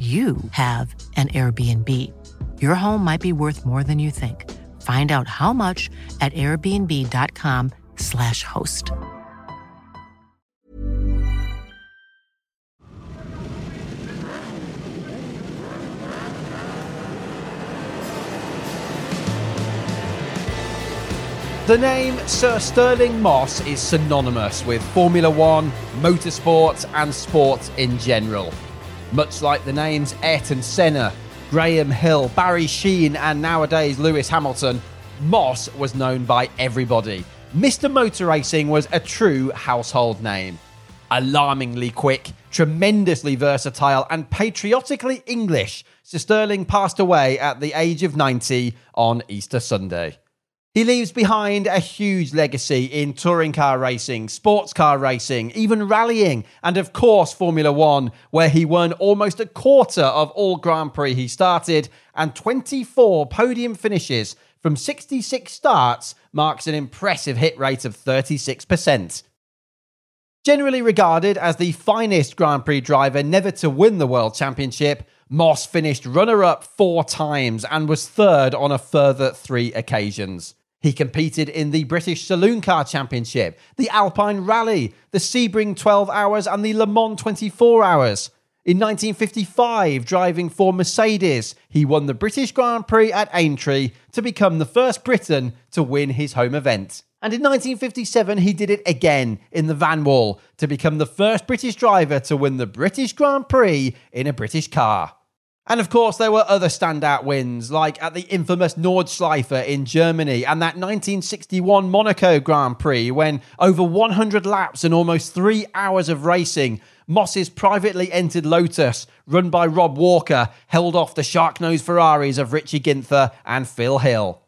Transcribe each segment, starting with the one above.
you have an Airbnb. Your home might be worth more than you think. Find out how much at airbnb.com/slash host. The name Sir Stirling Moss is synonymous with Formula One, motorsports, and sports in general. Much like the names Ayrton Senna, Graham Hill, Barry Sheene, and nowadays Lewis Hamilton, Moss was known by everybody. Mr. Motor Racing was a true household name. Alarmingly quick, tremendously versatile, and patriotically English, Sir Stirling passed away at the age of 90 on Easter Sunday. He leaves behind a huge legacy in touring car racing, sports car racing, even rallying, and of course Formula One, where he won almost a quarter of all Grand Prix he started, and 24 podium finishes from 66 starts marks an impressive hit rate of 36%. Generally regarded as the finest Grand Prix driver never to win the World Championship, Moss finished runner up four times and was third on a further three occasions. He competed in the British Saloon Car Championship, the Alpine Rally, the Sebring 12 Hours, and the Le Mans 24 Hours. In 1955, driving for Mercedes, he won the British Grand Prix at Aintree to become the first Briton to win his home event. And in 1957, he did it again in the Vanwall to become the first British driver to win the British Grand Prix in a British car. And of course, there were other standout wins, like at the infamous Nordschleife in Germany and that 1961 Monaco Grand Prix, when over 100 laps and almost three hours of racing, Moss's privately entered Lotus, run by Rob Walker, held off the shark nosed Ferraris of Richie Ginther and Phil Hill.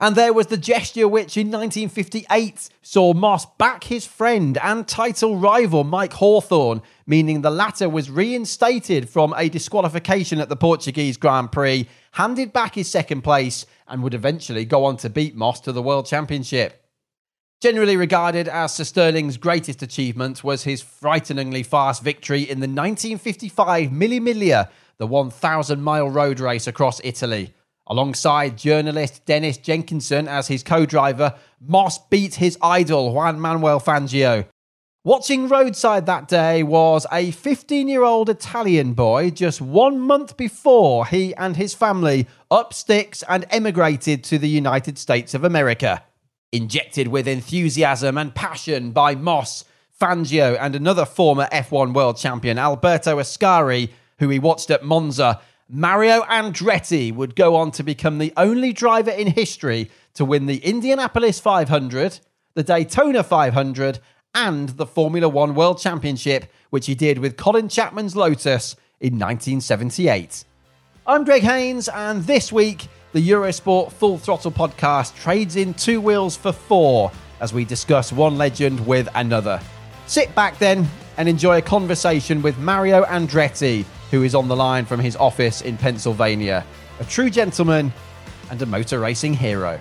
And there was the gesture which in 1958 saw Moss back his friend and title rival Mike Hawthorn, meaning the latter was reinstated from a disqualification at the Portuguese Grand Prix, handed back his second place, and would eventually go on to beat Moss to the World Championship. Generally regarded as Sir Stirling's greatest achievement was his frighteningly fast victory in the 1955 Mille Miglia, the 1,000 mile road race across Italy. Alongside journalist Dennis Jenkinson as his co driver, Moss beat his idol Juan Manuel Fangio. Watching roadside that day was a 15 year old Italian boy just one month before he and his family up sticks and emigrated to the United States of America. Injected with enthusiasm and passion by Moss, Fangio, and another former F1 world champion, Alberto Ascari, who he watched at Monza, Mario Andretti would go on to become the only driver in history to win the Indianapolis 500, the Daytona 500, and the Formula One World Championship, which he did with Colin Chapman's Lotus in 1978. I'm Greg Haynes, and this week, the Eurosport Full Throttle podcast trades in two wheels for four as we discuss one legend with another. Sit back then and enjoy a conversation with Mario Andretti who is on the line from his office in Pennsylvania. A true gentleman and a motor racing hero.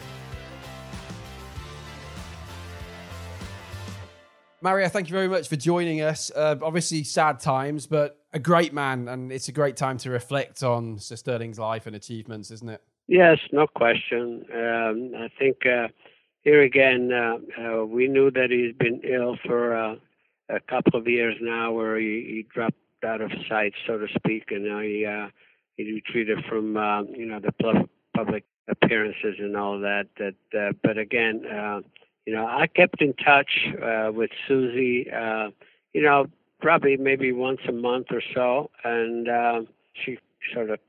Mario, thank you very much for joining us. Uh, obviously, sad times, but a great man, and it's a great time to reflect on Sir Stirling's life and achievements, isn't it? Yes, no question. Um, I think uh, here again, uh, uh we knew that he's been ill for uh, a couple of years now, where he, he dropped out of sight, so to speak, and he uh, he retreated from uh, you know the public appearances and all that. That, uh, but again, uh, you know, I kept in touch uh, with Susie. Uh, you know, probably maybe once a month or so, and uh, she sort of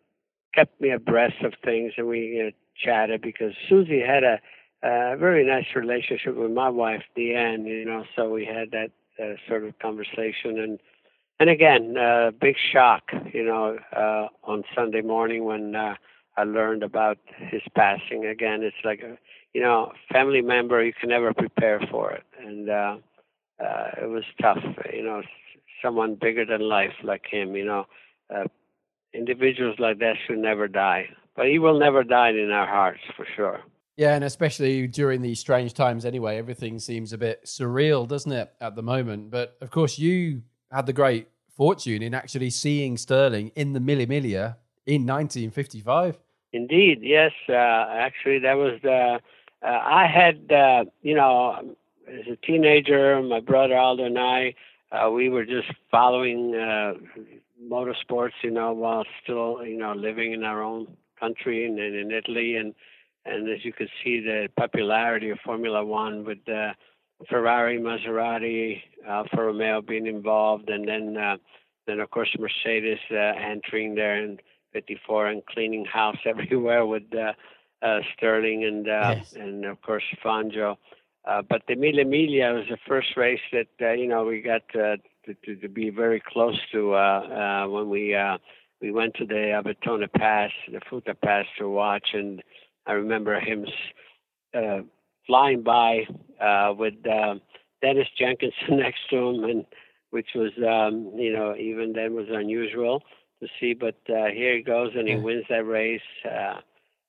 kept me abreast of things, and we uh, chatted because Susie had a, a very nice relationship with my wife, Deanne. You know, so we had that uh, sort of conversation, and and again, uh, big shock. You know, uh, on Sunday morning when uh, I learned about his passing. Again, it's like a you know family member you can never prepare for it, and uh, uh, it was tough. You know, someone bigger than life like him. You know, uh, individuals like that should never die, but he will never die in our hearts for sure. Yeah, and especially during these strange times anyway, everything seems a bit surreal, doesn't it, at the moment? But of course, you had the great fortune in actually seeing Stirling in the Mille Miglia in 1955. Indeed, yes. Uh, actually, that was the. Uh, I had, uh, you know, as a teenager, my brother Aldo and I, uh, we were just following uh, motorsports, you know, while still, you know, living in our own country and, and in Italy, and and as you could see, the popularity of Formula One with uh, Ferrari, Maserati, Alfa Romeo being involved, and then uh, then of course Mercedes uh, entering there in '54 and cleaning house everywhere with uh, uh, Stirling and uh, yes. and of course Fangio. Uh, but the Mille Miglia was the first race that uh, you know we got to, to, to be very close to uh, uh, when we uh, we went to the Abetone Pass, the Futa Pass to watch, and I remember him uh, flying by uh, with uh, Dennis Jenkinson next to him, and which was um, you know even then was unusual to see. But uh, here he goes, and he wins that race, uh,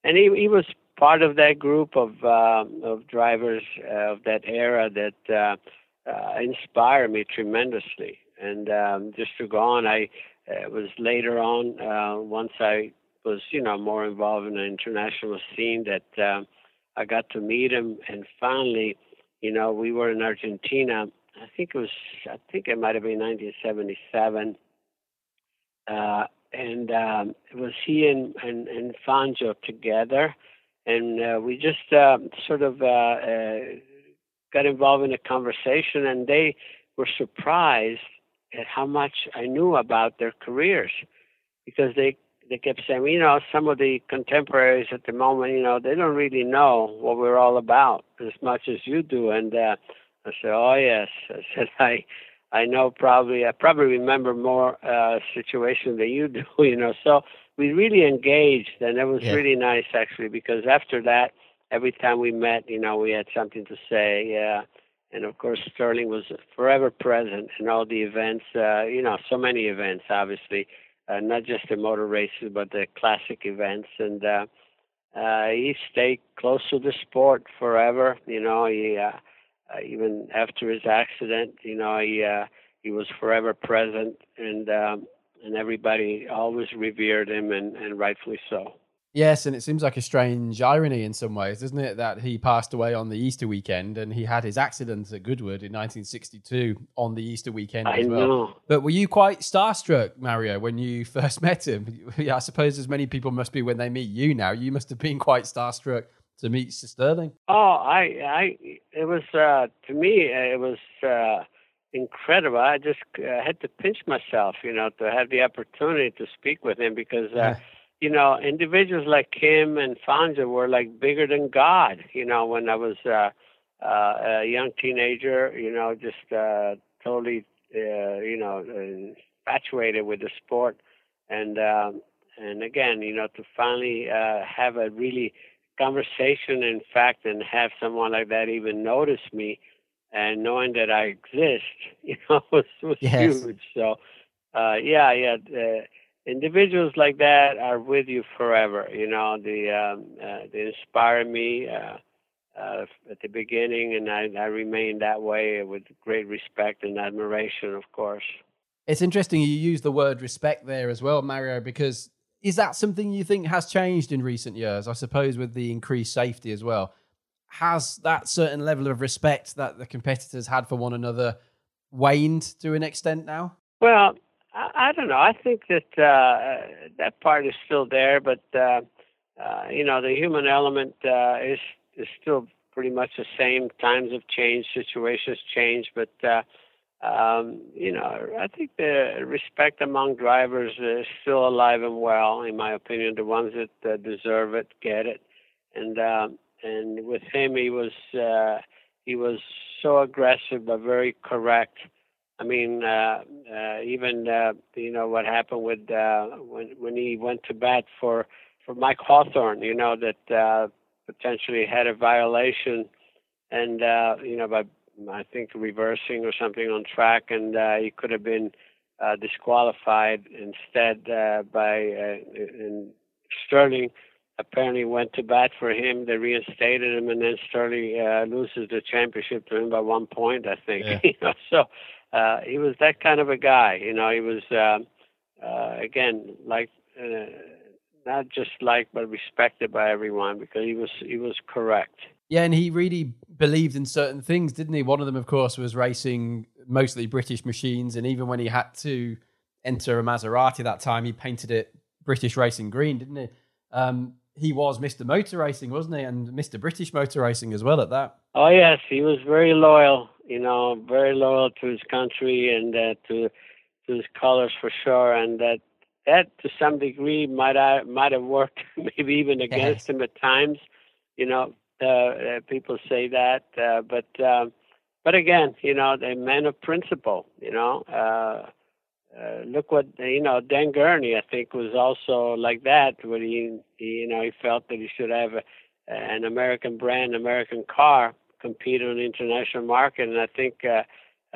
and he he was part of that group of uh, of drivers uh, of that era that uh, uh, inspired me tremendously. And um, just to go on, I uh, was later on uh, once I was you know more involved in the international scene that uh, I got to meet him, and finally, you know, we were in Argentina. I think it was I think it might have been 1977. Uh, and um, it was he and, and, and Fangio together, and uh, we just uh, sort of uh, uh, got involved in a conversation, and they were surprised at how much I knew about their careers, because they they kept saying, you know, some of the contemporaries at the moment, you know, they don't really know what we're all about as much as you do, and uh, I said, oh yes, I said I. I know probably I probably remember more uh situations than you do, you know. So we really engaged, and it was yeah. really nice actually because after that, every time we met, you know, we had something to say. Yeah, and of course Stirling was forever present in all the events. Uh, you know, so many events, obviously, uh, not just the motor races, but the classic events, and uh, uh, he stayed close to the sport forever. You know, he uh, uh, even after his accident, you know, he uh, he was forever present, and um, and everybody always revered him, and, and rightfully so. Yes, and it seems like a strange irony in some ways, doesn't it? That he passed away on the Easter weekend and he had his accident at Goodwood in 1962 on the Easter weekend as I well. Know. But were you quite starstruck, Mario, when you first met him? Yeah, I suppose as many people must be when they meet you now. You must have been quite starstruck to meet Sir Stirling. Oh, I, I, it was uh, to me, it was. Uh, incredible. I just uh, had to pinch myself, you know, to have the opportunity to speak with him because, uh, yeah. You know, individuals like Kim and Fangio were like bigger than God. You know, when I was uh, uh, a young teenager, you know, just uh, totally, uh, you know, infatuated with the sport, and um, and again, you know, to finally uh, have a really conversation, in fact, and have someone like that even notice me and knowing that I exist, you know, was was yes. huge. So, uh, yeah, yeah, uh, individuals like that are with you forever. You know, they um, uh, they inspire me uh, uh, at the beginning, and I, I remain that way with great respect and admiration, of course. It's interesting you use the word respect there as well, Mario, because is that something you think has changed in recent years? I suppose with the increased safety as well has that certain level of respect that the competitors had for one another waned to an extent now? Well, I, I don't know. I think that uh, that part is still there, but uh, uh, you know, the human element uh, is is still pretty much the same. Times have changed, situations change, but uh, um, you know, I think the respect among drivers is still alive and well, in my opinion. The ones that uh, deserve it get it, and uh, and with him, he was uh, he was so aggressive but very correct. I mean, uh, uh, even uh, you know what happened with uh, when when he went to bat for for Mike Hawthorn, you know that uh, potentially had a violation, and uh, you know by I think reversing or something on track, and uh, he could have been uh, disqualified instead uh, by uh, and Stirling apparently went to bat for him. They reinstated him, and then Stirling uh, loses the championship to him by one point, I think. Yeah. you know, so uh, he was that kind of a guy. You know, he was uh, uh, again like uh, not just liked but respected by everyone because he was he was correct. Yeah, and he really believed in certain things, didn't he? One of them, of course, was racing mostly British machines, and even when he had to enter a Maserati that time, he painted it British racing green, didn't he? Um, he was Mr. Motor Racing, wasn't he? And Mr. British Motor Racing as well at that. Oh yes, he was very loyal. You know, very loyal to his country and uh, to to his colors for sure. And that that to some degree might I might have worked maybe even against yes. him at times. You know, uh, uh, people say that, uh, but um, but again, you know, the men of principle. You know. Uh, uh, look what you know. Dan Gurney, I think, was also like that. When he, he you know, he felt that he should have a, an American brand, American car, compete on the international market, and I think, uh,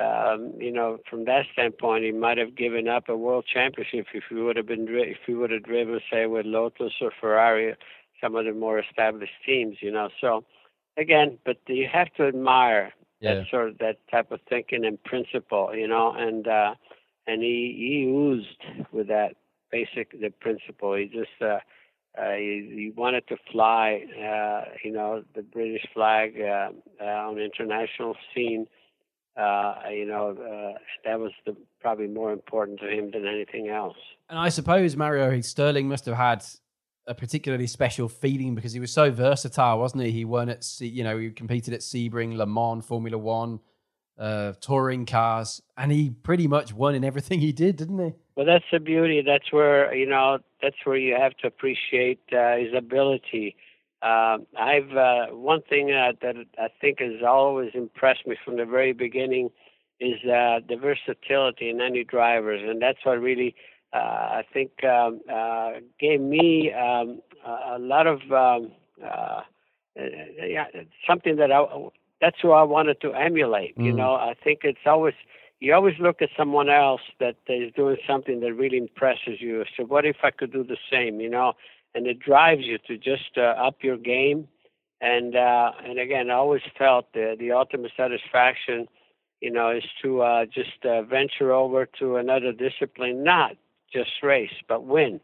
um, you know, from that standpoint, he might have given up a world championship if he would have been if he would have driven, say, with Lotus or Ferrari, some of the more established teams. You know, so again, but you have to admire yeah. that sort of that type of thinking and principle. You know, and uh, and he he oozed with that basic the principle. He just uh, uh, he, he wanted to fly, uh, you know, the British flag uh, uh, on the international scene. Uh, you know, uh, that was the, probably more important to him than anything else. And I suppose Mario Stirling must have had a particularly special feeling because he was so versatile, wasn't he? He won at, you know, he competed at Sebring, Le Mans, Formula One uh, touring cars, and he pretty much won in everything he did, didn't he? Well, that's the beauty. That's where you know. That's where you have to appreciate uh, his ability. Uh, I've uh, one thing uh, that I think has always impressed me from the very beginning is uh, the versatility in any drivers, and that's what really uh, I think um, uh, gave me um, a lot of um, uh, yeah, something that I that's who I wanted to emulate. Mm. You know, I think it's always you always look at someone else that is doing something that really impresses you. So what if I could do the same? You know, and it drives you to just uh, up your game. And uh, and again, I always felt the the ultimate satisfaction, you know, is to uh, just uh, venture over to another discipline, not just race, but win.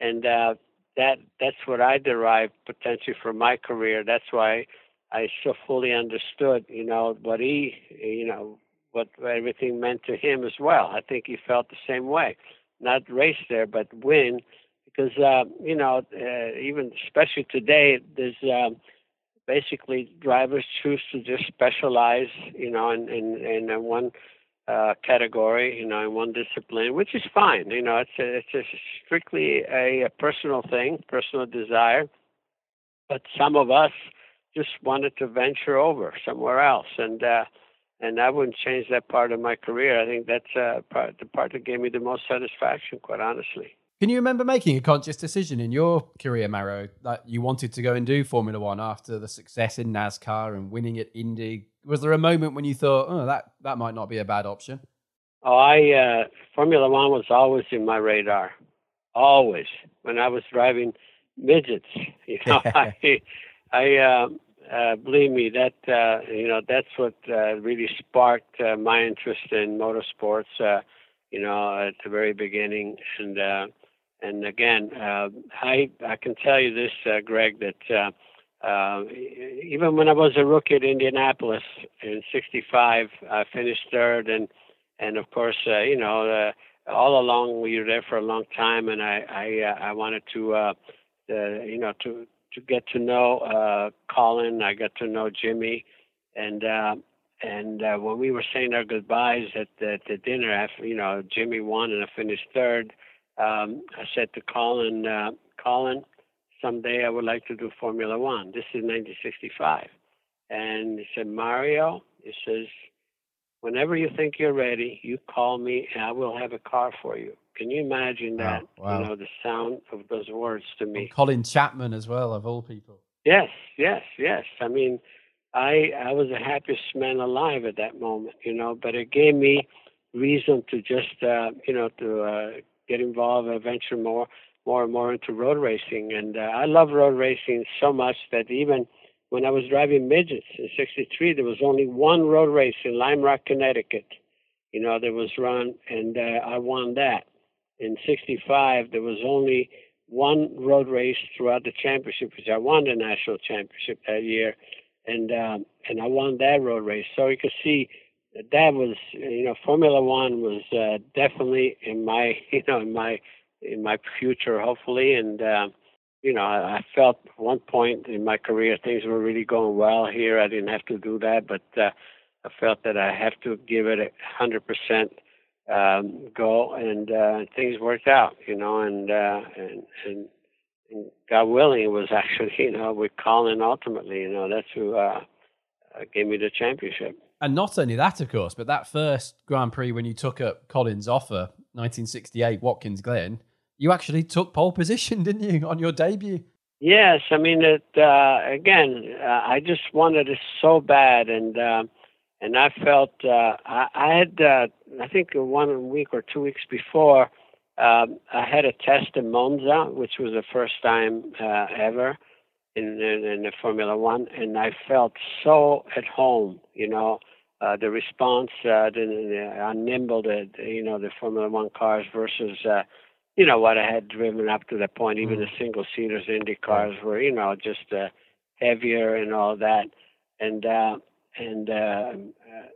And uh, that that's what I derived potentially from my career. That's why I so fully understood, you know, what he, you know, what everything meant to him as well. I think he felt the same way. Not race there, but win, because uh, you know, uh, even especially today, there's um, basically drivers choose to just specialize, you know, in in, in one uh, category, you know, in one discipline, which is fine. You know, it's a, it's a strictly a, a personal thing, personal desire. But some of us just wanted to venture over somewhere else, and uh, and I wouldn't change that part of my career. I think that's uh, part, the part that gave me the most satisfaction, quite honestly. Can you remember making a conscious decision in your career, Mario, that you wanted to go and do Formula One after the success in NASCAR and winning at Indy? Was there a moment when you thought, "Oh, that that might not be a bad option"? Oh, I uh, Formula One was always in my radar, always. When I was driving midgets, you know, I I uh, uh, believe me that uh, you know that's what uh, really sparked uh, my interest in motorsports. Uh, you know, at the very beginning, and uh, and again, uh, I I can tell you this, uh, Greg, that uh, uh, even when I was a rookie at Indianapolis in '65, I finished third, and and of course, uh, you know. Uh, all along we were there for a long time, and I I, uh, I wanted to uh, uh, you know to to get to know uh, Colin. I got to know Jimmy, and uh, and uh, when we were saying our goodbyes at the, at the dinner, after you know Jimmy won and I finished third, um, I said to Colin, uh, Colin, someday I would like to do Formula One. This is 1965, and he said, Mario, he says, whenever you think you're ready, you call me and I will have a car for you. Can you imagine that? Wow, wow. You know the sound of those words to me. And Colin Chapman as well, of all people. Yes, yes, yes. I mean, I I was the happiest man alive at that moment, you know. But it gave me reason to just uh, you know to uh, get involved and venture more more and more into road racing. And uh, I love road racing so much that even when I was driving midgets in '63, there was only one road race in Lime Rock, Connecticut. You know, that was run, and uh, I won that. In '65, there was only one road race throughout the championship, which I won the national championship that year and um, and I won that road race. So you could see that, that was you know Formula One was uh, definitely in my you know in my in my future hopefully and. Uh, you know, I, I felt at one point in my career things were really going well here. I didn't have to do that, but uh, I felt that I have to give it a hundred percent um, go, and uh, things worked out. You know, and uh, and and God willing, it was actually, you know, with Colin ultimately, you know, that's who uh, uh, gave me the championship. And not only that, of course, but that first Grand Prix when you took up Colin's offer, 1968 Watkins Glen, you actually took pole position, didn't you, on your debut? Yes, I mean it. Uh, again, uh, I just wanted it so bad, and uh, and I felt uh, I, I had uh, I think one week or two weeks before um, I had a test in Monza, which was the first time uh, ever in, in, in the Formula One, and I felt so at home. You know, uh, the response, uh, the, the, how nimble the, the you know the Formula One cars versus uh, you know what I had driven up to that point. Even mm. the single seaters, Indy cars were you know just uh, heavier and all that, and uh, and uh, uh,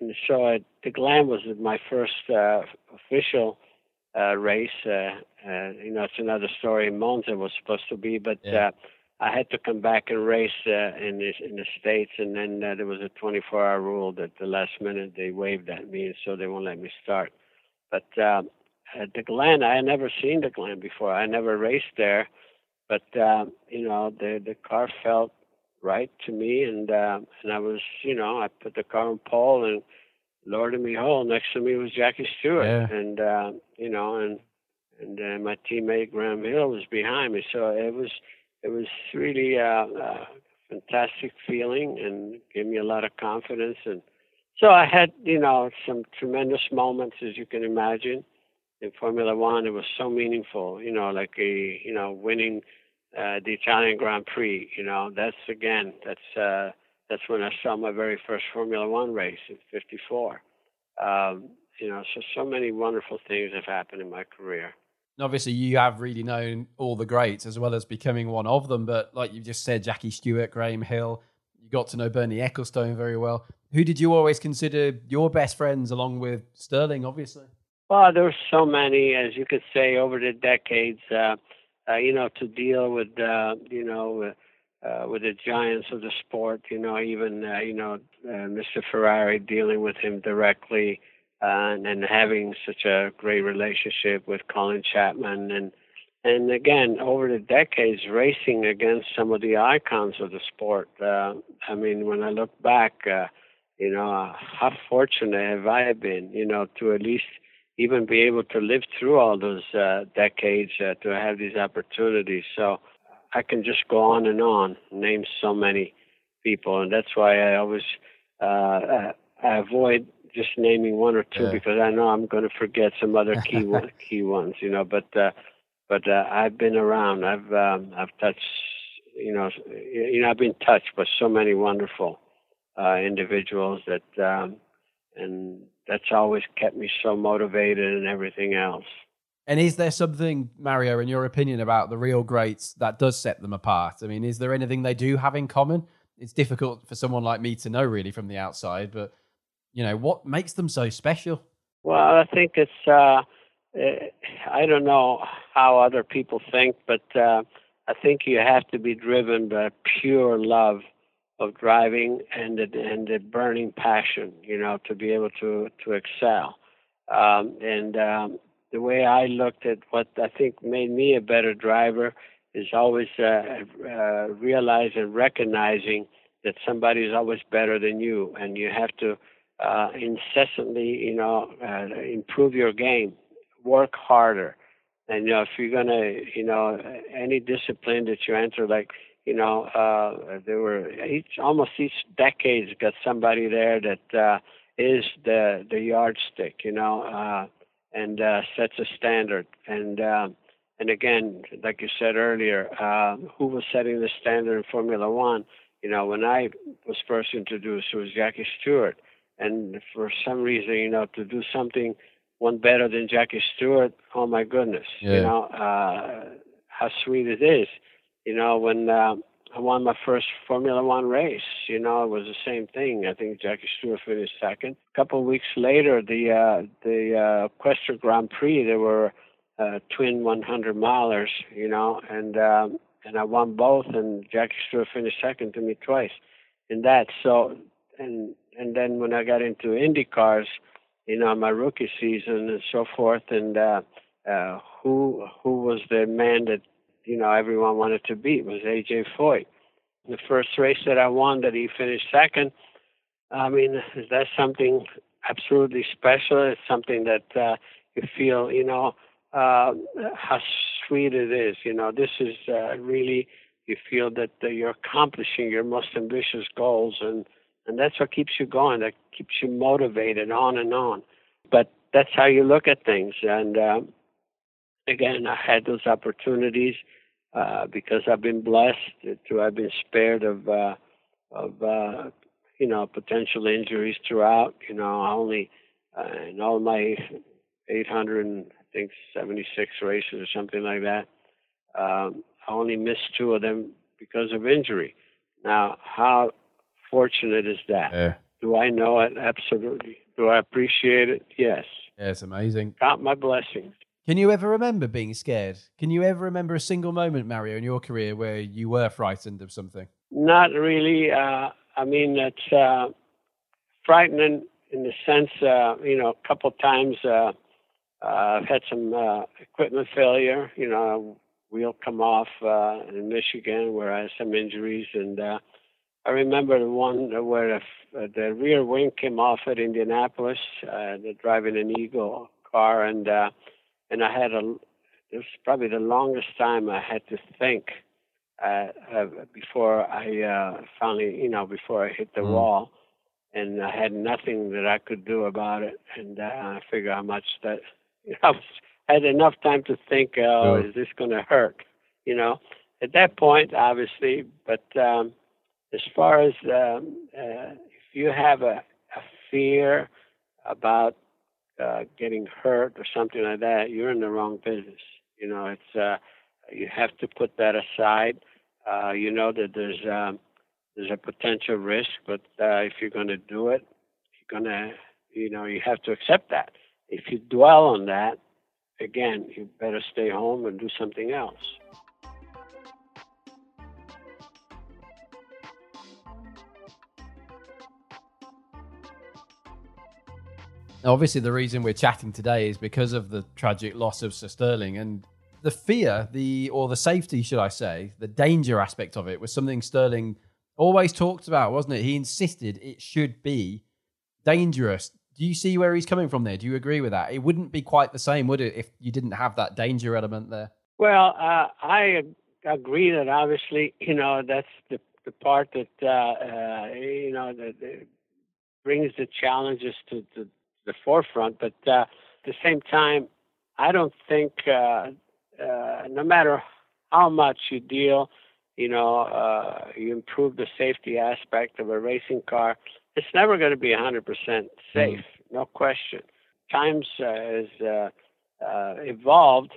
and so uh, the Glen was my first uh, official uh, race. Uh, uh, you know, it's another story. Monza was supposed to be, but yeah. uh, I had to come back and race uh, in the in the states, and then uh, there was a 24-hour rule that the last minute they waved at me, and so they won't let me start. But uh, at the Glen, I had never seen the Glen before. I never raced there, but uh, you know, the the car felt right to me, and uh, and I was, you know, I put the car on pole and Lord of me hole next to me was Jackie Stewart, yeah. and uh, you know, and and uh, my teammate Graham Hill was behind me. So it was it was really uh, a fantastic feeling, and gave me a lot of confidence. And so I had you know some tremendous moments, as you can imagine, in Formula One. It was so meaningful, you know, like a you know winning uh, the Italian Grand Prix. You know, that's again that's. Uh, that's when I saw my very first Formula One race in '54. Um, you know, so so many wonderful things have happened in my career. Obviously, you have really known all the greats as well as becoming one of them. But like you just said, Jackie Stewart, Graham Hill, you got to know Bernie Ecclestone very well. Who did you always consider your best friends, along with Stirling, obviously? Well, there were so many, as you could say, over the decades. Uh, uh, you know, to deal with, uh, you know, uh, with the giants of the sport. You know, even uh, you know uh, Mr. Ferrari dealing with him directly, uh, and, and having such a great relationship with Colin Chapman, and and again over the decades racing against some of the icons of the sport. Uh, I mean, when I look back, uh, you know, how fortunate have I been, you know, to at least even be able to live through all those uh, decades uh, to have these opportunities. So I can just go on and on, name so many people, and that's why I always uh, uh I avoid just naming one or two yeah. because I know I'm going to forget some other key one, key ones, you know. But uh, but uh, I've been around. I've um, I've touched, you know, you know, I've been touched by so many wonderful uh, individuals that, um, and that's always kept me so motivated and everything else. And is there something, Mario, in your opinion, about the real greats that does set them apart? I mean, is there anything they do have in common? It's difficult for someone like me to know really from the outside, but you know, what makes them so special? Well, I think it's uh, eh, I don't know how other people think, but uh, I think you have to be driven by pure love of driving and the, and the burning passion, you know, to be able to to excel. Um, and um, the way I looked at what I think made me a better driver is always uh, uh, realizing, recognizing that somebody is always better than you, and you have to uh, incessantly, you know, uh, improve your game, work harder. And you know, if you're gonna, you know, any discipline that you enter, like, you know, uh, there were each almost each decade's got somebody there that uh, is the the yardstick, you know, uh, and uh, sets a standard. And uh, and again, like you said earlier, uh, who was setting the standard in Formula One? You know, when I was first introduced, it was Jackie Stewart, and for some reason, you know, to do something one better than Jackie Stewart, oh my goodness, yeah. you know, uh, how sweet it is. You know, when uh, I won my first Formula One race, you know, it was the same thing. I think Jackie Stewart finished second. A couple of weeks later, the uh, the uh, Questor Grand Prix, there were uh, twin 100 milers, you know, and um, and I won both, and Jackie Stewart finished second to me twice in that. So and and then when I got into Indy cars, you know, my rookie season and so forth, and uh, uh, who who was the man that you know everyone wanted to beat was AJ Foyt. The first race that I won, that he finished second. I mean, that's something absolutely special. It's something that uh, you feel, you know, uh, how sweet it is. You know, this is uh, really you feel that uh, you're accomplishing your most ambitious goals, and and that's what keeps you going. That keeps you motivated on and on. But that's how you look at things. And uh, again, I had those opportunities uh, because I've been blessed to have been spared of uh, of uh, you know potential injuries throughout. You know, I only uh, in all my 800 I think 76 races or something like that. Um, I only missed two of them because of injury. Now, how fortunate is that? Yeah. Do I know it? Absolutely. Do I appreciate it? Yes. Yeah, it's amazing. Count my blessings. Can you ever remember being scared? Can you ever remember a single moment, Mario, in your career where you were frightened of something? Not really. Uh, I mean, it's uh, frightening in the sense, uh, you know, a couple times uh, uh, I've had some uh, equipment failure. You know, wheel come off in Michigan where I had some injuries, and I remember the one where the, rear wing came off at Indianapolis. Uh, driving an Eagle car, and and I had a. It was probably the longest time I had to think uh, uh, before I uh, finally, you know, before I hit the mm. wall, and I had nothing that I could do about it. And uh, I figure how much that I was, had enough time to think, oh, is this going to hurt? You know, at that point, obviously. But um, as far as um, uh, if you have a, a fear about uh, getting hurt or something like that, you're in the wrong business. You know, it's uh, you have to put that aside. Uh, you know that there's um, there's a potential risk, but uh, if you're going to do it, you're going to, you know, you have to accept that. If you dwell on that, again, you better stay home and do something else. Now, obviously, the reason we're chatting today is because of the tragic loss of Sir Stirling and the fear, the or the safety, should I say, the danger aspect of it was something Stirling always talked about, wasn't it? He insisted it should be dangerous, do you see where he's coming from there? Do you agree with that? It wouldn't be quite the same, would it, if you didn't have that danger element there? Well, uh, I agree that obviously, you know, that's the the part that uh, uh, you know that, brings the challenges to, to the forefront. But uh, at the same time, I don't think uh, uh, no matter how much you deal, you know, uh, you improve the safety aspect of a racing car it's never going to be 100% safe, mm. no question. Times uh, has uh, uh, evolved.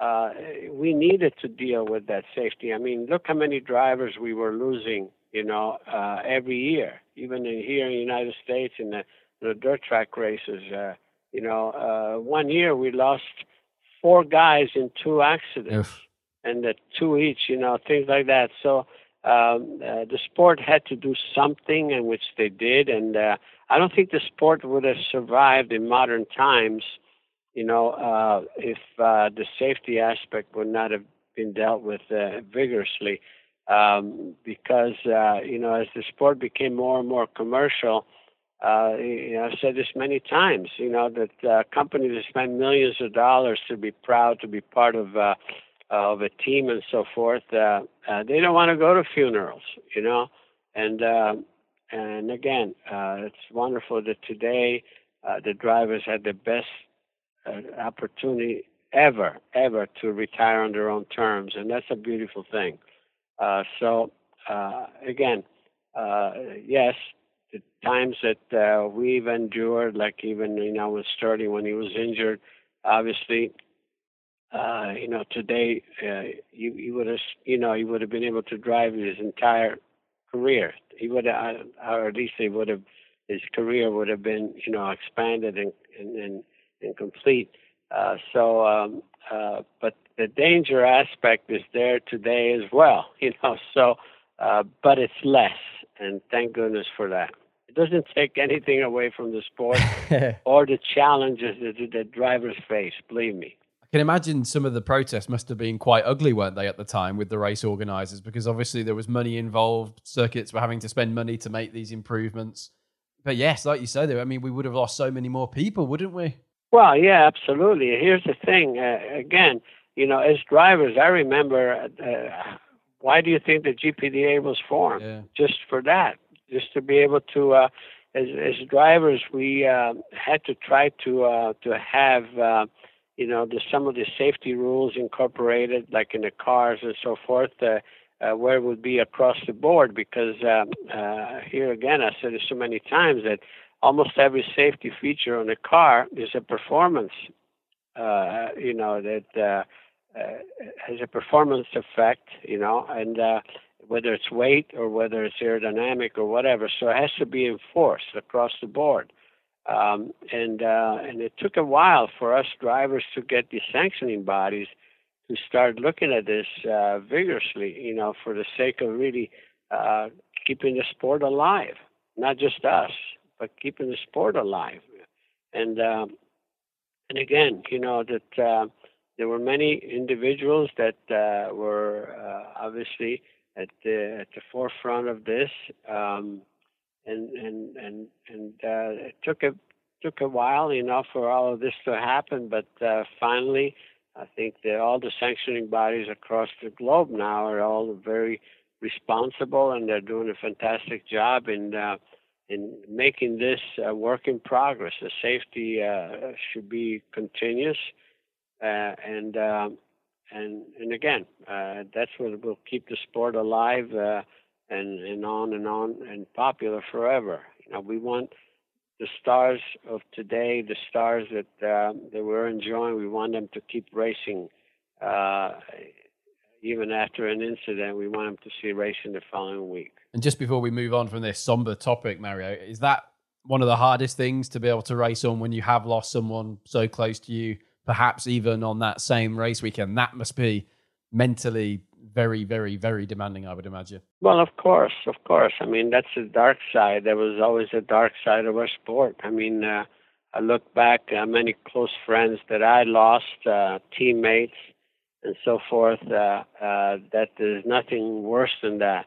Uh, we needed to deal with that safety. I mean, look how many drivers we were losing, you know, uh, every year, even in, here in the United States in the, the dirt track races. Uh, you know, one year we lost four guys in two accidents, and the two each, you know, things like that. So um, uh, the sport had to do something, in which they did, and uh, I don't think the sport would have survived in modern times, you know, uh, if uh, the safety aspect would not have been dealt with uh, vigorously. Um, because uh, you know, as the sport became more and more commercial, uh, you know, I've said this many times. You know that uh, companies that spend millions of dollars to be proud to be part of uh, of a team and so forth, uh, uh, they don't want to go to funerals, you know. And uh, and again, uh, it's wonderful that today uh, the drivers had the best uh, opportunity ever, ever to retire on their own terms, and that's a beautiful thing. Uh, so uh, again, uh, yes, the times that uh, we've endured, like even you know with Sturdy when he was injured, obviously uh, you know, today uh, you you would have you know he would have been able to drive his entire career. He would have, or at least he would have his career would have been you know expanded and and and, and complete. Uh, so, um, uh, but the danger aspect is there today as well. You know, so uh, but it's less, and thank goodness for that. It doesn't take anything away from the sport or the challenges that the drivers face. Believe me I can imagine some of the protests must have been quite ugly, weren't they, at the time with the race organisers? Because obviously there was money involved. Circuits were having to spend money to make these improvements. But yes, like you said, I mean, we would have lost so many more people, wouldn't we? Well, yeah, absolutely. Here's the thing. Uh, again, you know, as drivers, I remember. Uh, why do you think the GPDA was formed? Yeah. Just for that, just to be able to. Uh, as, as drivers, we uh, had to try to uh, to have uh, you know, there's some of the safety rules incorporated, like in the cars and so forth, uh, uh, where it would be across the board. Because um, uh, here again, I said it so many times that almost every safety feature on a car is a performance. Uh, you know that uh, uh, has a performance effect. You know, and uh, whether it's weight or whether it's aerodynamic or whatever, so it has to be enforced across the board. Um, and uh, and it took a while for us drivers to get the sanctioning bodies to start looking at this uh, vigorously, you know, for the sake of really uh, keeping the sport alive. Not just us, but keeping the sport alive. And um, and again, you know that uh, there were many individuals that uh, were uh, obviously at the at the forefront of this. Um, and and and and uh, it took a took a while, you know, for all of this to happen. But uh, finally, I think that all the sanctioning bodies across the globe now are all very responsible, and they're doing a fantastic job in uh, in making this a work in progress. The safety uh, should be continuous, uh, and um, and and again, uh, that's what will keep the sport alive uh, and and on and on and popular forever. You know, we want the stars of today, the stars that uh, that we're enjoying. We want them to keep racing, uh, even after an incident. We want them to see racing the following week. And just before we move on from this somber topic, Mario, is that one of the hardest things to be able to race on when you have lost someone so close to you, perhaps even on that same race weekend? That must be mentally very, very, very demanding, I would imagine. Well, of course, of course. I mean, that's the dark side. There was always a dark side of our sport. I mean, uh, I look back at many close friends that I lost, uh, teammates, and so forth. Uh, uh, that there's nothing worse than that.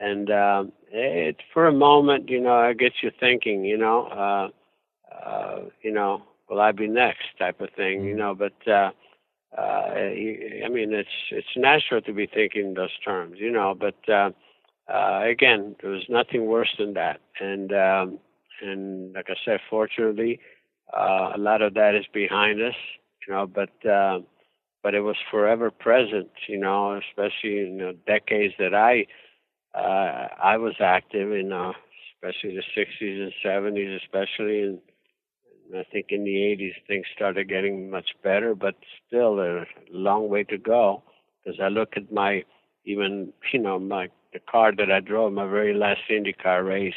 And um, it, for a moment, you know, it gets you thinking. You know, uh, uh, you know, will I be next? Type of thing. You mm-hmm. know, but. Uh, uh, I mean, it's it's natural to be thinking those terms, you know. But uh, uh, again, there was nothing worse than that, and um, and like I said, fortunately, uh, a lot of that is behind us, you know. But uh, but it was forever present, you know, especially in the decades that I uh, I was active in, uh, especially the 60s and 70s, especially in I think in the 80s things started getting much better, but still a long way to go. Because I look at my, even you know, my the car that I drove my very last IndyCar race.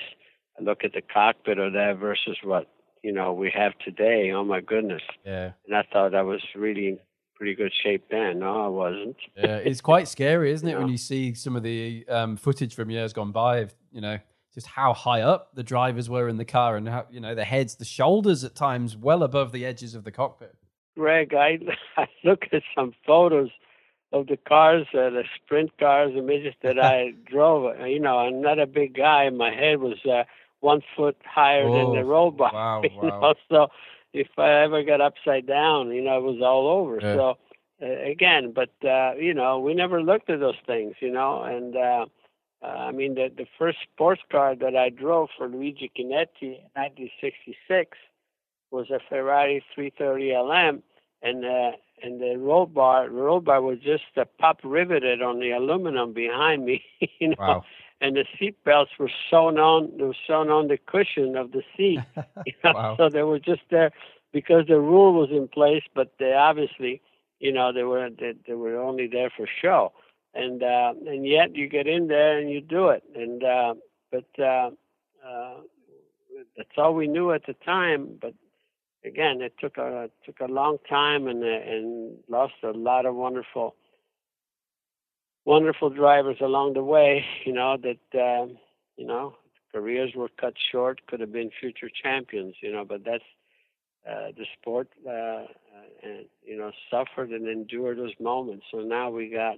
I look at the cockpit of that versus what you know we have today. Oh my goodness! Yeah. And I thought I was really pretty good shape then. No, I wasn't. yeah, it's quite scary, isn't it, when you see some of the um, footage from years gone by of you know just how high up the drivers were in the car and how you know the heads, the shoulders at times well above the edges of the cockpit. Greg, I I look at some photos of the cars, uh, the sprint cars, the midgets that I drove. You know, I'm not a big guy. My head was uh, one foot higher oh, than the oh, road. Wow, you wow. Know? So if I ever got upside down, you know, it was all over. Yeah. So uh, again, but uh, you know, we never looked at those things, you know, and. uh uh, I mean, the, the first sports car that I drove for Luigi Chinetti in 1966 was a Ferrari 330 LM, and uh, and the roll bar, the roll bar was just uh, pop riveted on the aluminum behind me, you know. Wow. And the seat belts were sewn on, they were sewn on the cushion of the seat. You know? wow. So they were just there because the rule was in place, but they obviously, you know, they were they, they were only there for show and uh, and yet you get in there and you do it. And uh, but uh, uh, that's all we knew at the time. But again, it took a took a long time and uh, and lost a lot of wonderful wonderful drivers along the way. You know that uh, you know careers were cut short, could have been future champions. You know, but that's uh, the sport. Uh, and you know, suffered and endured those moments. So now we got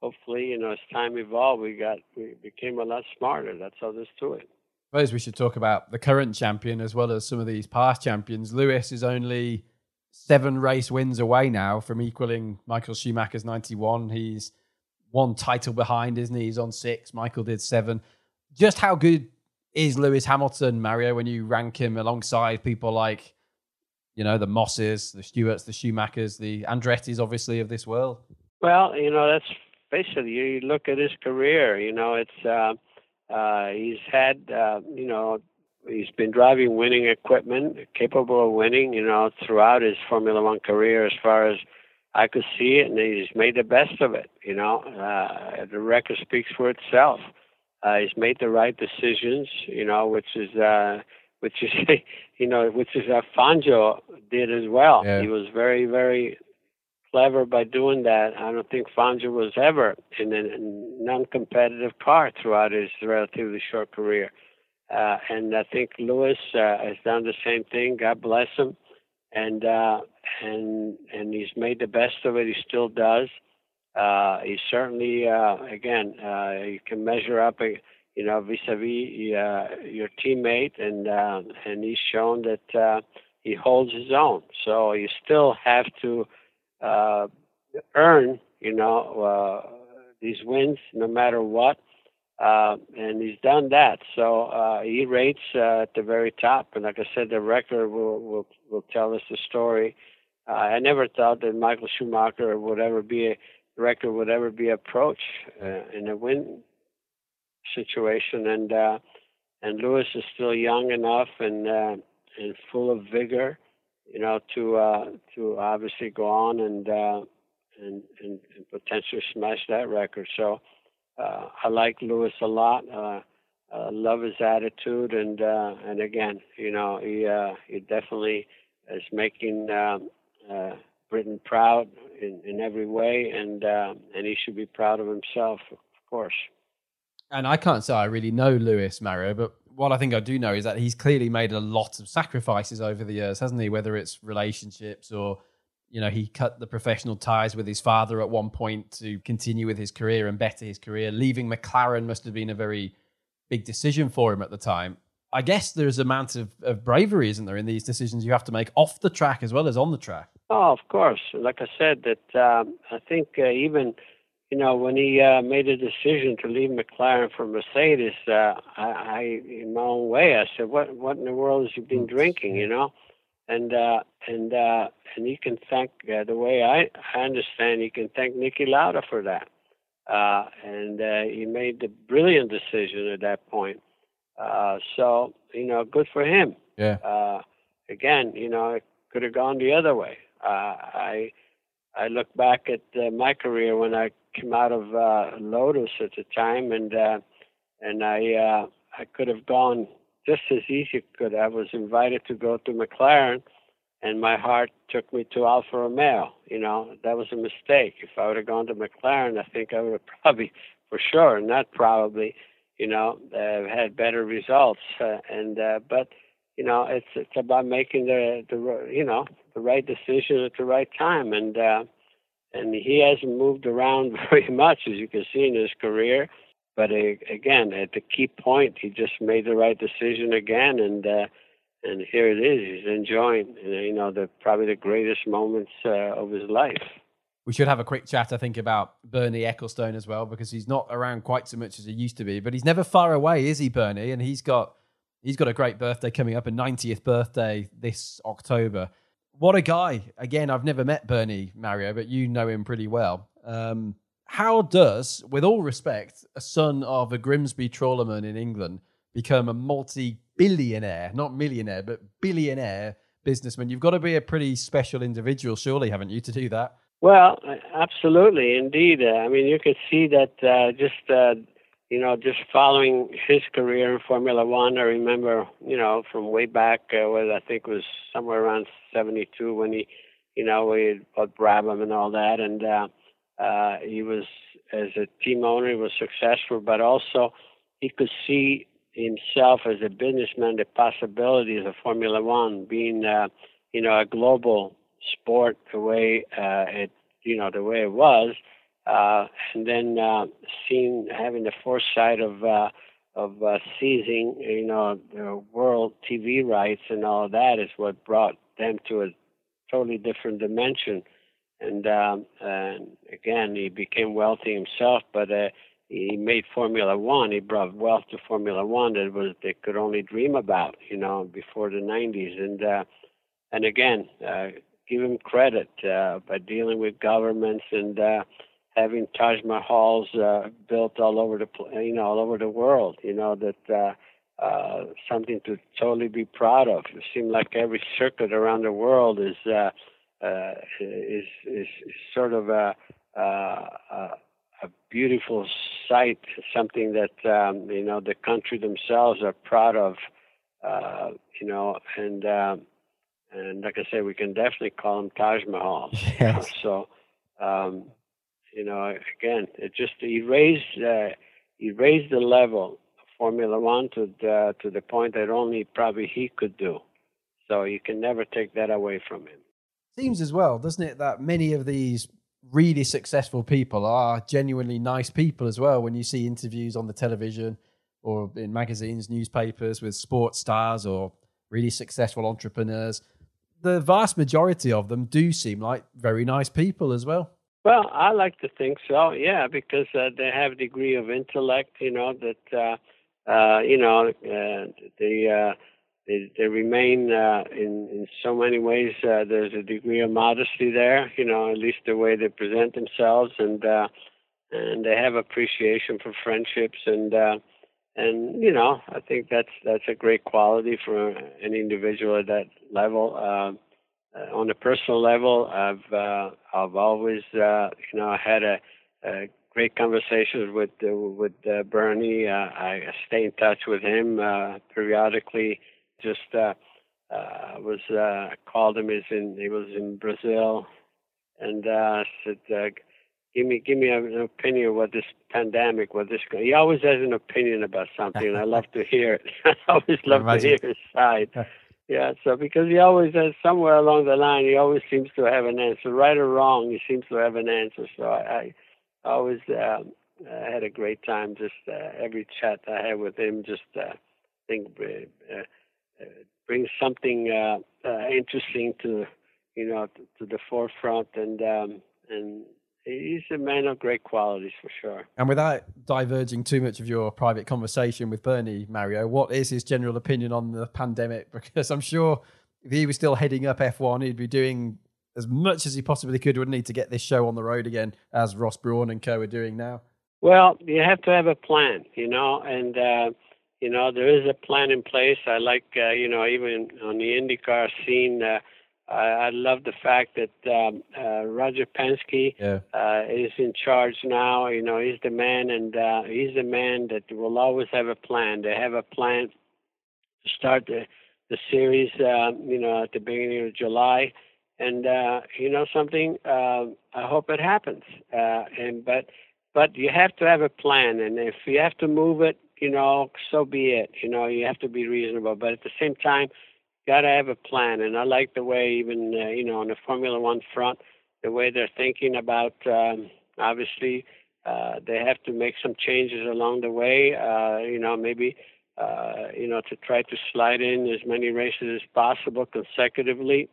hopefully, you know, as time evolved, we got we became a lot smarter. That's all there's to it. I suppose we should talk about the current champion as well as some of these past champions. Lewis is only seven race wins away now from equaling Michael Schumacher's 91. He's one title behind, isn't he? He's on six. Michael did seven. Just how good is Lewis Hamilton, Mario, when you rank him alongside people like, you know, the Mosses, the Stewarts, the Schumachers, the Andretti's, obviously, of this world? Well, you know, that's basically you look at his career. You know, it's uh, uh, he's had uh, you know he's been driving winning equipment, capable of winning. You know, throughout his Formula One career, as far as I could see it, and he's made the best of it. You know, uh, the record speaks for itself. Uh, he's made the right decisions. You know, which is. Uh, which is, you know, which is uh, Fangio did as well. Yeah. He was very, very clever by doing that. I don't think Fangio was ever in a non-competitive car throughout his relatively short career. Uh, and I think Lewis uh, has done the same thing. God bless him, and uh, and and he's made the best of it. He still does. Uh, he certainly, uh, again, uh, you can measure up, uh, you know, vis-a-vis uh, your teammate, and uh, and he's shown that uh, he holds his own. So you still have to uh, earn, you know, uh, these wins no matter what. Uh, and he's done that. So uh, he rates uh, at the very top. And like I said, the record will will, will tell us the story. Uh, I never thought that Michael Schumacher would ever be a record would ever be approached uh, in a win situation. And uh, and Lewis is still young enough and uh, and full of vigor you know, to uh, to obviously go on and, uh, and, and and potentially smash that record. So uh, I like Lewis a lot. Uh, uh, love his attitude, and uh, and again, you know, he uh, he definitely is making um, uh, Britain proud in, in every way, and uh, and he should be proud of himself, of course. And I can't say I really know Lewis Mario, but what I think I do know is that he's clearly made a lot of sacrifices over the years, hasn't he? Whether it's relationships or, you know, he cut the professional ties with his father at one point to continue with his career and better his career. Leaving McLaren must have been a very big decision for him at the time. I guess there's amount of, of bravery, isn't there, in these decisions you have to make off the track as well as on the track? Oh, of course. Like I said, that um, I think uh, even you know, when he uh, made a decision to leave McLaren for Mercedes, uh, I, I, in my own way, I said, "What, what in the world has he been drinking?" You know, and uh, and uh, and he can thank uh, the way I, I understand. He can thank Niki Lauda for that, uh, and uh, he made the brilliant decision at that point. Uh, so you know, good for him. Yeah. Uh, again, you know, it could have gone the other way. Uh, I I look back at uh, my career when I came out of uh, Lotus at the time, and uh, and I uh, I could have gone just as easy. Could I was invited to go to McLaren, and my heart took me to Alfa Romeo. You know, that was a mistake. If I would have gone to McLaren, I think I would have probably, for sure, not probably, you know, uh, had better results. Uh, and uh, but you know, it's it's about making the the you know the right decision at the right time, and uh, and he hasn't moved around very much as you can see in his career. But uh, again, at the key point, he just made the right decision again, and. Uh, and here it is. He's enjoying, you know, the probably the greatest moments uh, of his life. We should have a quick chat, I think, about Bernie Ecclestone as well, because he's not around quite so much as he used to be. But he's never far away, is he, Bernie? And he's got he's got a great birthday coming up, a 90th birthday this October. What a guy! Again, I've never met Bernie Mario, but you know him pretty well. Um, how does, with all respect, a son of a Grimsby trawlerman in England become a multi billionaire, not millionaire, but billionaire businessman. You've got to be a pretty special individual, surely, haven't you, to do that? Well, absolutely, indeed. Uh, I mean, you can see that uh, just uh, you know just following his career in Formula One. I remember, you know, from way back, uh, what I think it was somewhere around '72 when he, you know, we bought Brabham and all that, and uh, uh, he was as a team owner, he was successful, but also he could see himself as a businessman the possibilities of Formula One being, uh, you know, a global sport the way uh, it, you know, the way it was, uh, and then uh, seeing having the foresight of uh, of uh, seizing, you know, the world TV rights and all that is what brought them to a totally different dimension. And, um, and again, he became wealthy himself, but uh, he made Formula One. He brought wealth to Formula One that was they could only dream about, you know, before the '90s. And uh, and again, uh, give him credit uh, by dealing with governments and uh, having Taj Mahals uh, built all over the you know all over the world. You know that. Uh, uh, something to totally be proud of. It seems like every circuit around the world is uh, uh, is, is is sort of a, uh, uh, a beautiful sight, something that um, you know the country themselves are proud of. Uh, you know, and um, and like I say, we can definitely call them Taj Mahals. Yes. So, um, you know, again, it just he raised uh, he raised the level of Formula One to the, to the point that only probably he could do. So you can never take that away from him. Seems as well, doesn't it, that many of these really successful people are genuinely nice people as well. When you see interviews on the television or in magazines, newspapers with sports stars or really successful entrepreneurs, the vast majority of them do seem like very nice people as well. Well, I like to think so, yeah, because uh, they have a degree of intellect, you know, that, uh, uh, you know, uh, the, uh, they, they remain uh, in in so many ways. Uh, there's a degree of modesty there, you know, at least the way they present themselves, and uh, and they have appreciation for friendships, and uh, and you know, I think that's that's a great quality for an individual at that level. Uh, uh, on a personal level, I've uh, I've always uh, you know had a, a great conversations with uh, with uh, Bernie. Uh, I stay in touch with him uh, periodically just uh, uh, was uh, called him. He's in he was in Brazil, and uh, said, uh, "Give me give me an opinion what this pandemic, what this." He always has an opinion about something, and I love to hear it. I always love to hear his side. Yeah, so because he always has somewhere along the line, he always seems to have an answer, right or wrong. He seems to have an answer. So I, I always um, I had a great time. Just uh, every chat I had with him, just uh, think uh, brings something uh, uh, interesting to you know to, to the forefront, and um, and he's a man of great qualities for sure. And without diverging too much of your private conversation with Bernie Mario, what is his general opinion on the pandemic? Because I'm sure if he was still heading up F1, he'd be doing as much as he possibly could, wouldn't he, to get this show on the road again, as Ross Brawn and co are doing now? Well, you have to have a plan, you know, and uh, you know, there is a plan in place. I like, uh, you know, even on the IndyCar scene, uh, I, I love the fact that um, uh, Roger Penske yeah. uh, is in charge now. You know, he's the man, and uh, he's the man that will always have a plan. They have a plan to start the the series, uh, you know, at the beginning of July. And uh, you know something, uh, I hope it happens. Uh, and but but you have to have a plan, and if you have to move it, you know, so be it. You know, you have to be reasonable, but at the same time, got to have a plan. And I like the way even uh, you know on the Formula One front, the way they're thinking about. Um, obviously, uh, they have to make some changes along the way. Uh, you know, maybe uh, you know, to try to slide in as many races as possible consecutively,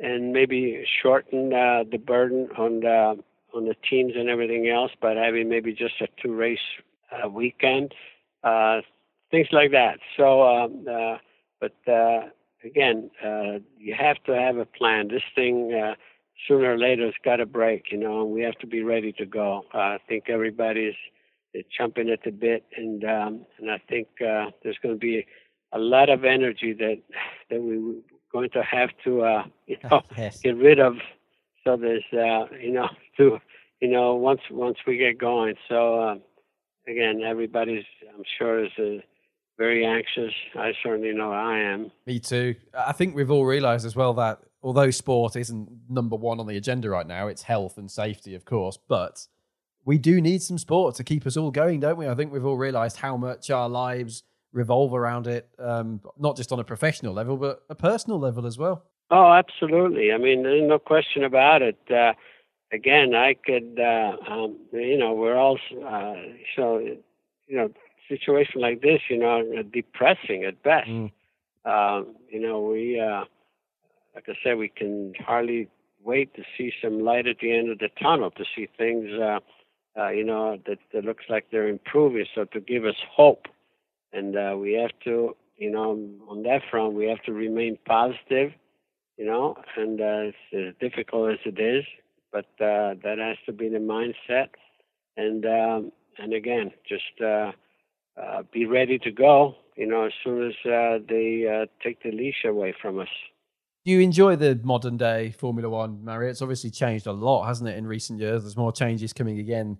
and maybe shorten uh, the burden on the on the teams and everything else by having maybe just a two race uh, weekend, uh, things like that. So, um, uh, but uh, again, uh, you have to have a plan. This thing uh, sooner or later has got to break, you know, and we have to be ready to go. Uh, I think everybody's chomping at the bit, and um, and I think uh, there's going to be a lot of energy that that we're going to have to uh, you know yes. get rid of. So there's uh, you know to you know once once we get going. So uh, again, everybody's I'm sure is uh, very anxious. I certainly know I am. Me too. I think we've all realised as well that although sport isn't number one on the agenda right now, it's health and safety, of course, but we do need some sport to keep us all going, don't we? I think we've all realised how much our lives revolve around it, um, not just on a professional level, but a personal level as well. Oh, absolutely. I mean, there's no question about it. Uh, again, I could, uh, um, you know, we're all, uh, so, you know, situation like this, you know, depressing at best. Mm. Um, you know, we, uh, like I said, we can hardly wait to see some light at the end of the tunnel, to see things, uh, uh, you know, that, that looks like they're improving. So to give us hope, and uh, we have to, you know, on that front, we have to remain positive, you know, and uh, it's as difficult as it is, but uh, that has to be the mindset. And um, and again, just uh, uh, be ready to go, you know, as soon as uh, they uh, take the leash away from us. Do you enjoy the modern day Formula One, Mario? It's obviously changed a lot, hasn't it, in recent years? There's more changes coming again.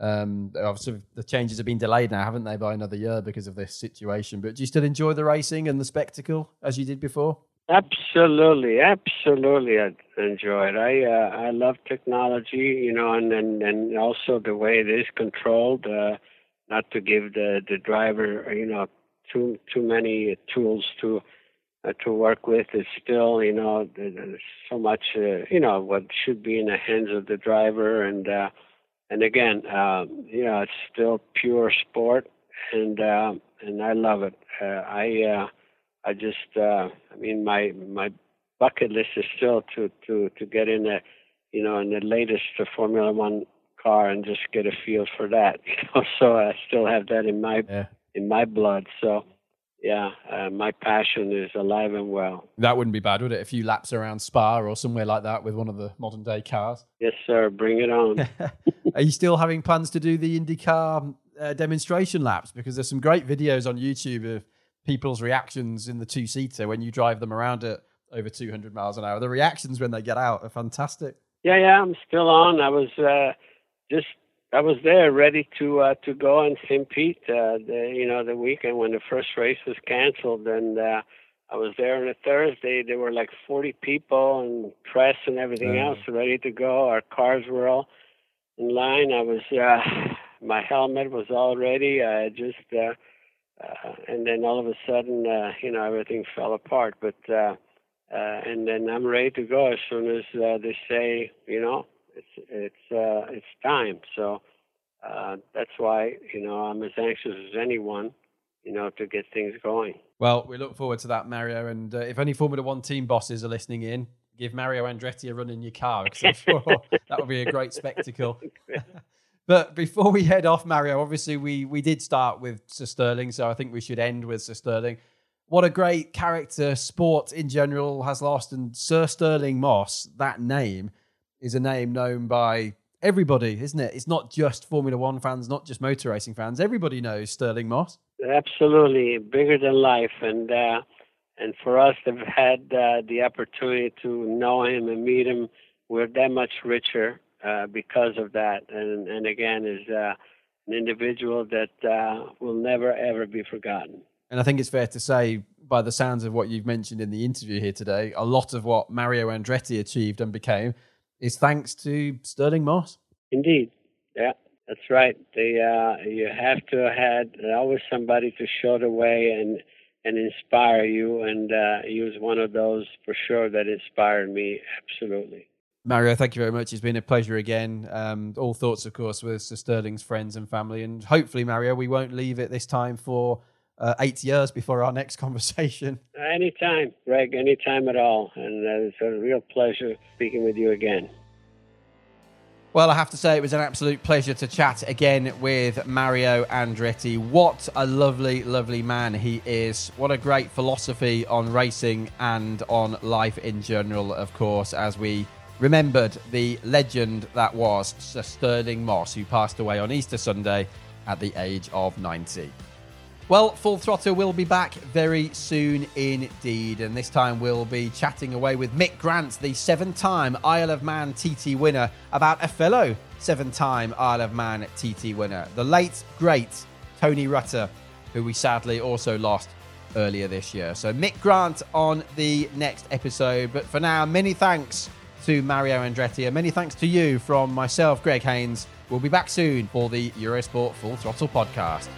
Um, obviously, the changes have been delayed now, haven't they, by another year because of this situation? But do you still enjoy the racing and the spectacle as you did before? Absolutely, absolutely, I enjoy it. I uh, I love technology, you know, and, and and also the way it is controlled. Uh, not to give the the driver, you know, too too many tools to uh, to work with. Is still, you know, so much, uh, you know, what should be in the hands of the driver, and uh, and again, um, you know, it's still pure sport, and uh, and I love it. Uh, I uh, I just, uh, I mean, my my bucket list is still to to to get in the, you know, in the latest Formula One car and just get a feel for that. You know, so I still have that in my yeah. in my blood. So yeah, uh, my passion is alive and well. That wouldn't be bad, would it? A few laps around Spa or somewhere like that with one of the modern day cars. Yes, sir. Bring it on. Are you still having plans to do the IndyCar uh, demonstration laps? Because there's some great videos on YouTube of people's reactions in the two seater when you drive them around at over 200 miles an hour. The reactions when they get out are fantastic. Yeah, yeah, I'm still on. I was uh, just I was there ready to uh, to go on St. Pete, uh, the, you know, the weekend when the first race was canceled, and uh, I was there on a Thursday. There were like 40 people and press and everything else ready to go. Our cars were all in line. I was, uh, my helmet was all ready. I just, uh, uh, and then all of a sudden, uh, you know, everything fell apart. But uh, uh, and then I'm ready to go as soon as uh, they say, you know, it's it's uh, it's time. So uh, that's why you know I'm as anxious as anyone, you know, to get things going. Well, we look forward to that, Mario. And uh, if any Formula One team bosses are listening in, give Mario Andretti a run in your car because I'm sure that would be a great spectacle. but before we head off, Mario, obviously we we did start with Sir Stirling, so I think we should end with Sir Stirling. What a great character sport in general has lost, and Sir Stirling Moss, that name is a name known by everybody, isn't it? It's not just Formula One fans, not just motor racing fans. Everybody knows Stirling Moss. Absolutely, bigger than life, and uh, and for us to have had uh, the opportunity to know him and meet him, we're that much richer uh, because of that. And and again, is uh, an individual that uh, will never ever be forgotten. And I think it's fair to say, by the sounds of what you've mentioned in the interview here today, a lot of what Mario Andretti achieved and became is thanks to Stirling Moss. Indeed. Yeah, that's right. They, uh, you have to have always somebody to show the way and and inspire you. And uh, he was one of those for sure that inspired me. Absolutely. Mario, thank you very much. It's been a pleasure again. Um, all thoughts, of course, with Sir Stirling's friends and family. And hopefully, Mario, we won't leave it this time for uh, eight years before our next conversation. Anytime, Greg, anytime at all. And uh, it's a real pleasure speaking with you again. Well, I have to say, it was an absolute pleasure to chat again with Mario Andretti. What a lovely, lovely man he is. What a great philosophy on racing and on life in general, of course, as we remembered the legend that was Sir Stirling Moss, who passed away on Easter Sunday at the age of 90. Well, Full Throttle will be back very soon indeed, and this time we'll be chatting away with Mick Grant, the seven time Isle of Man TT winner, about a fellow seven time Isle of Man TT winner, the late, great Tony Rutter, who we sadly also lost earlier this year. So, Mick Grant on the next episode, but for now, many thanks to Mario Andretti, and many thanks to you from myself, Greg Haynes. We'll be back soon for the Eurosport Full Throttle podcast.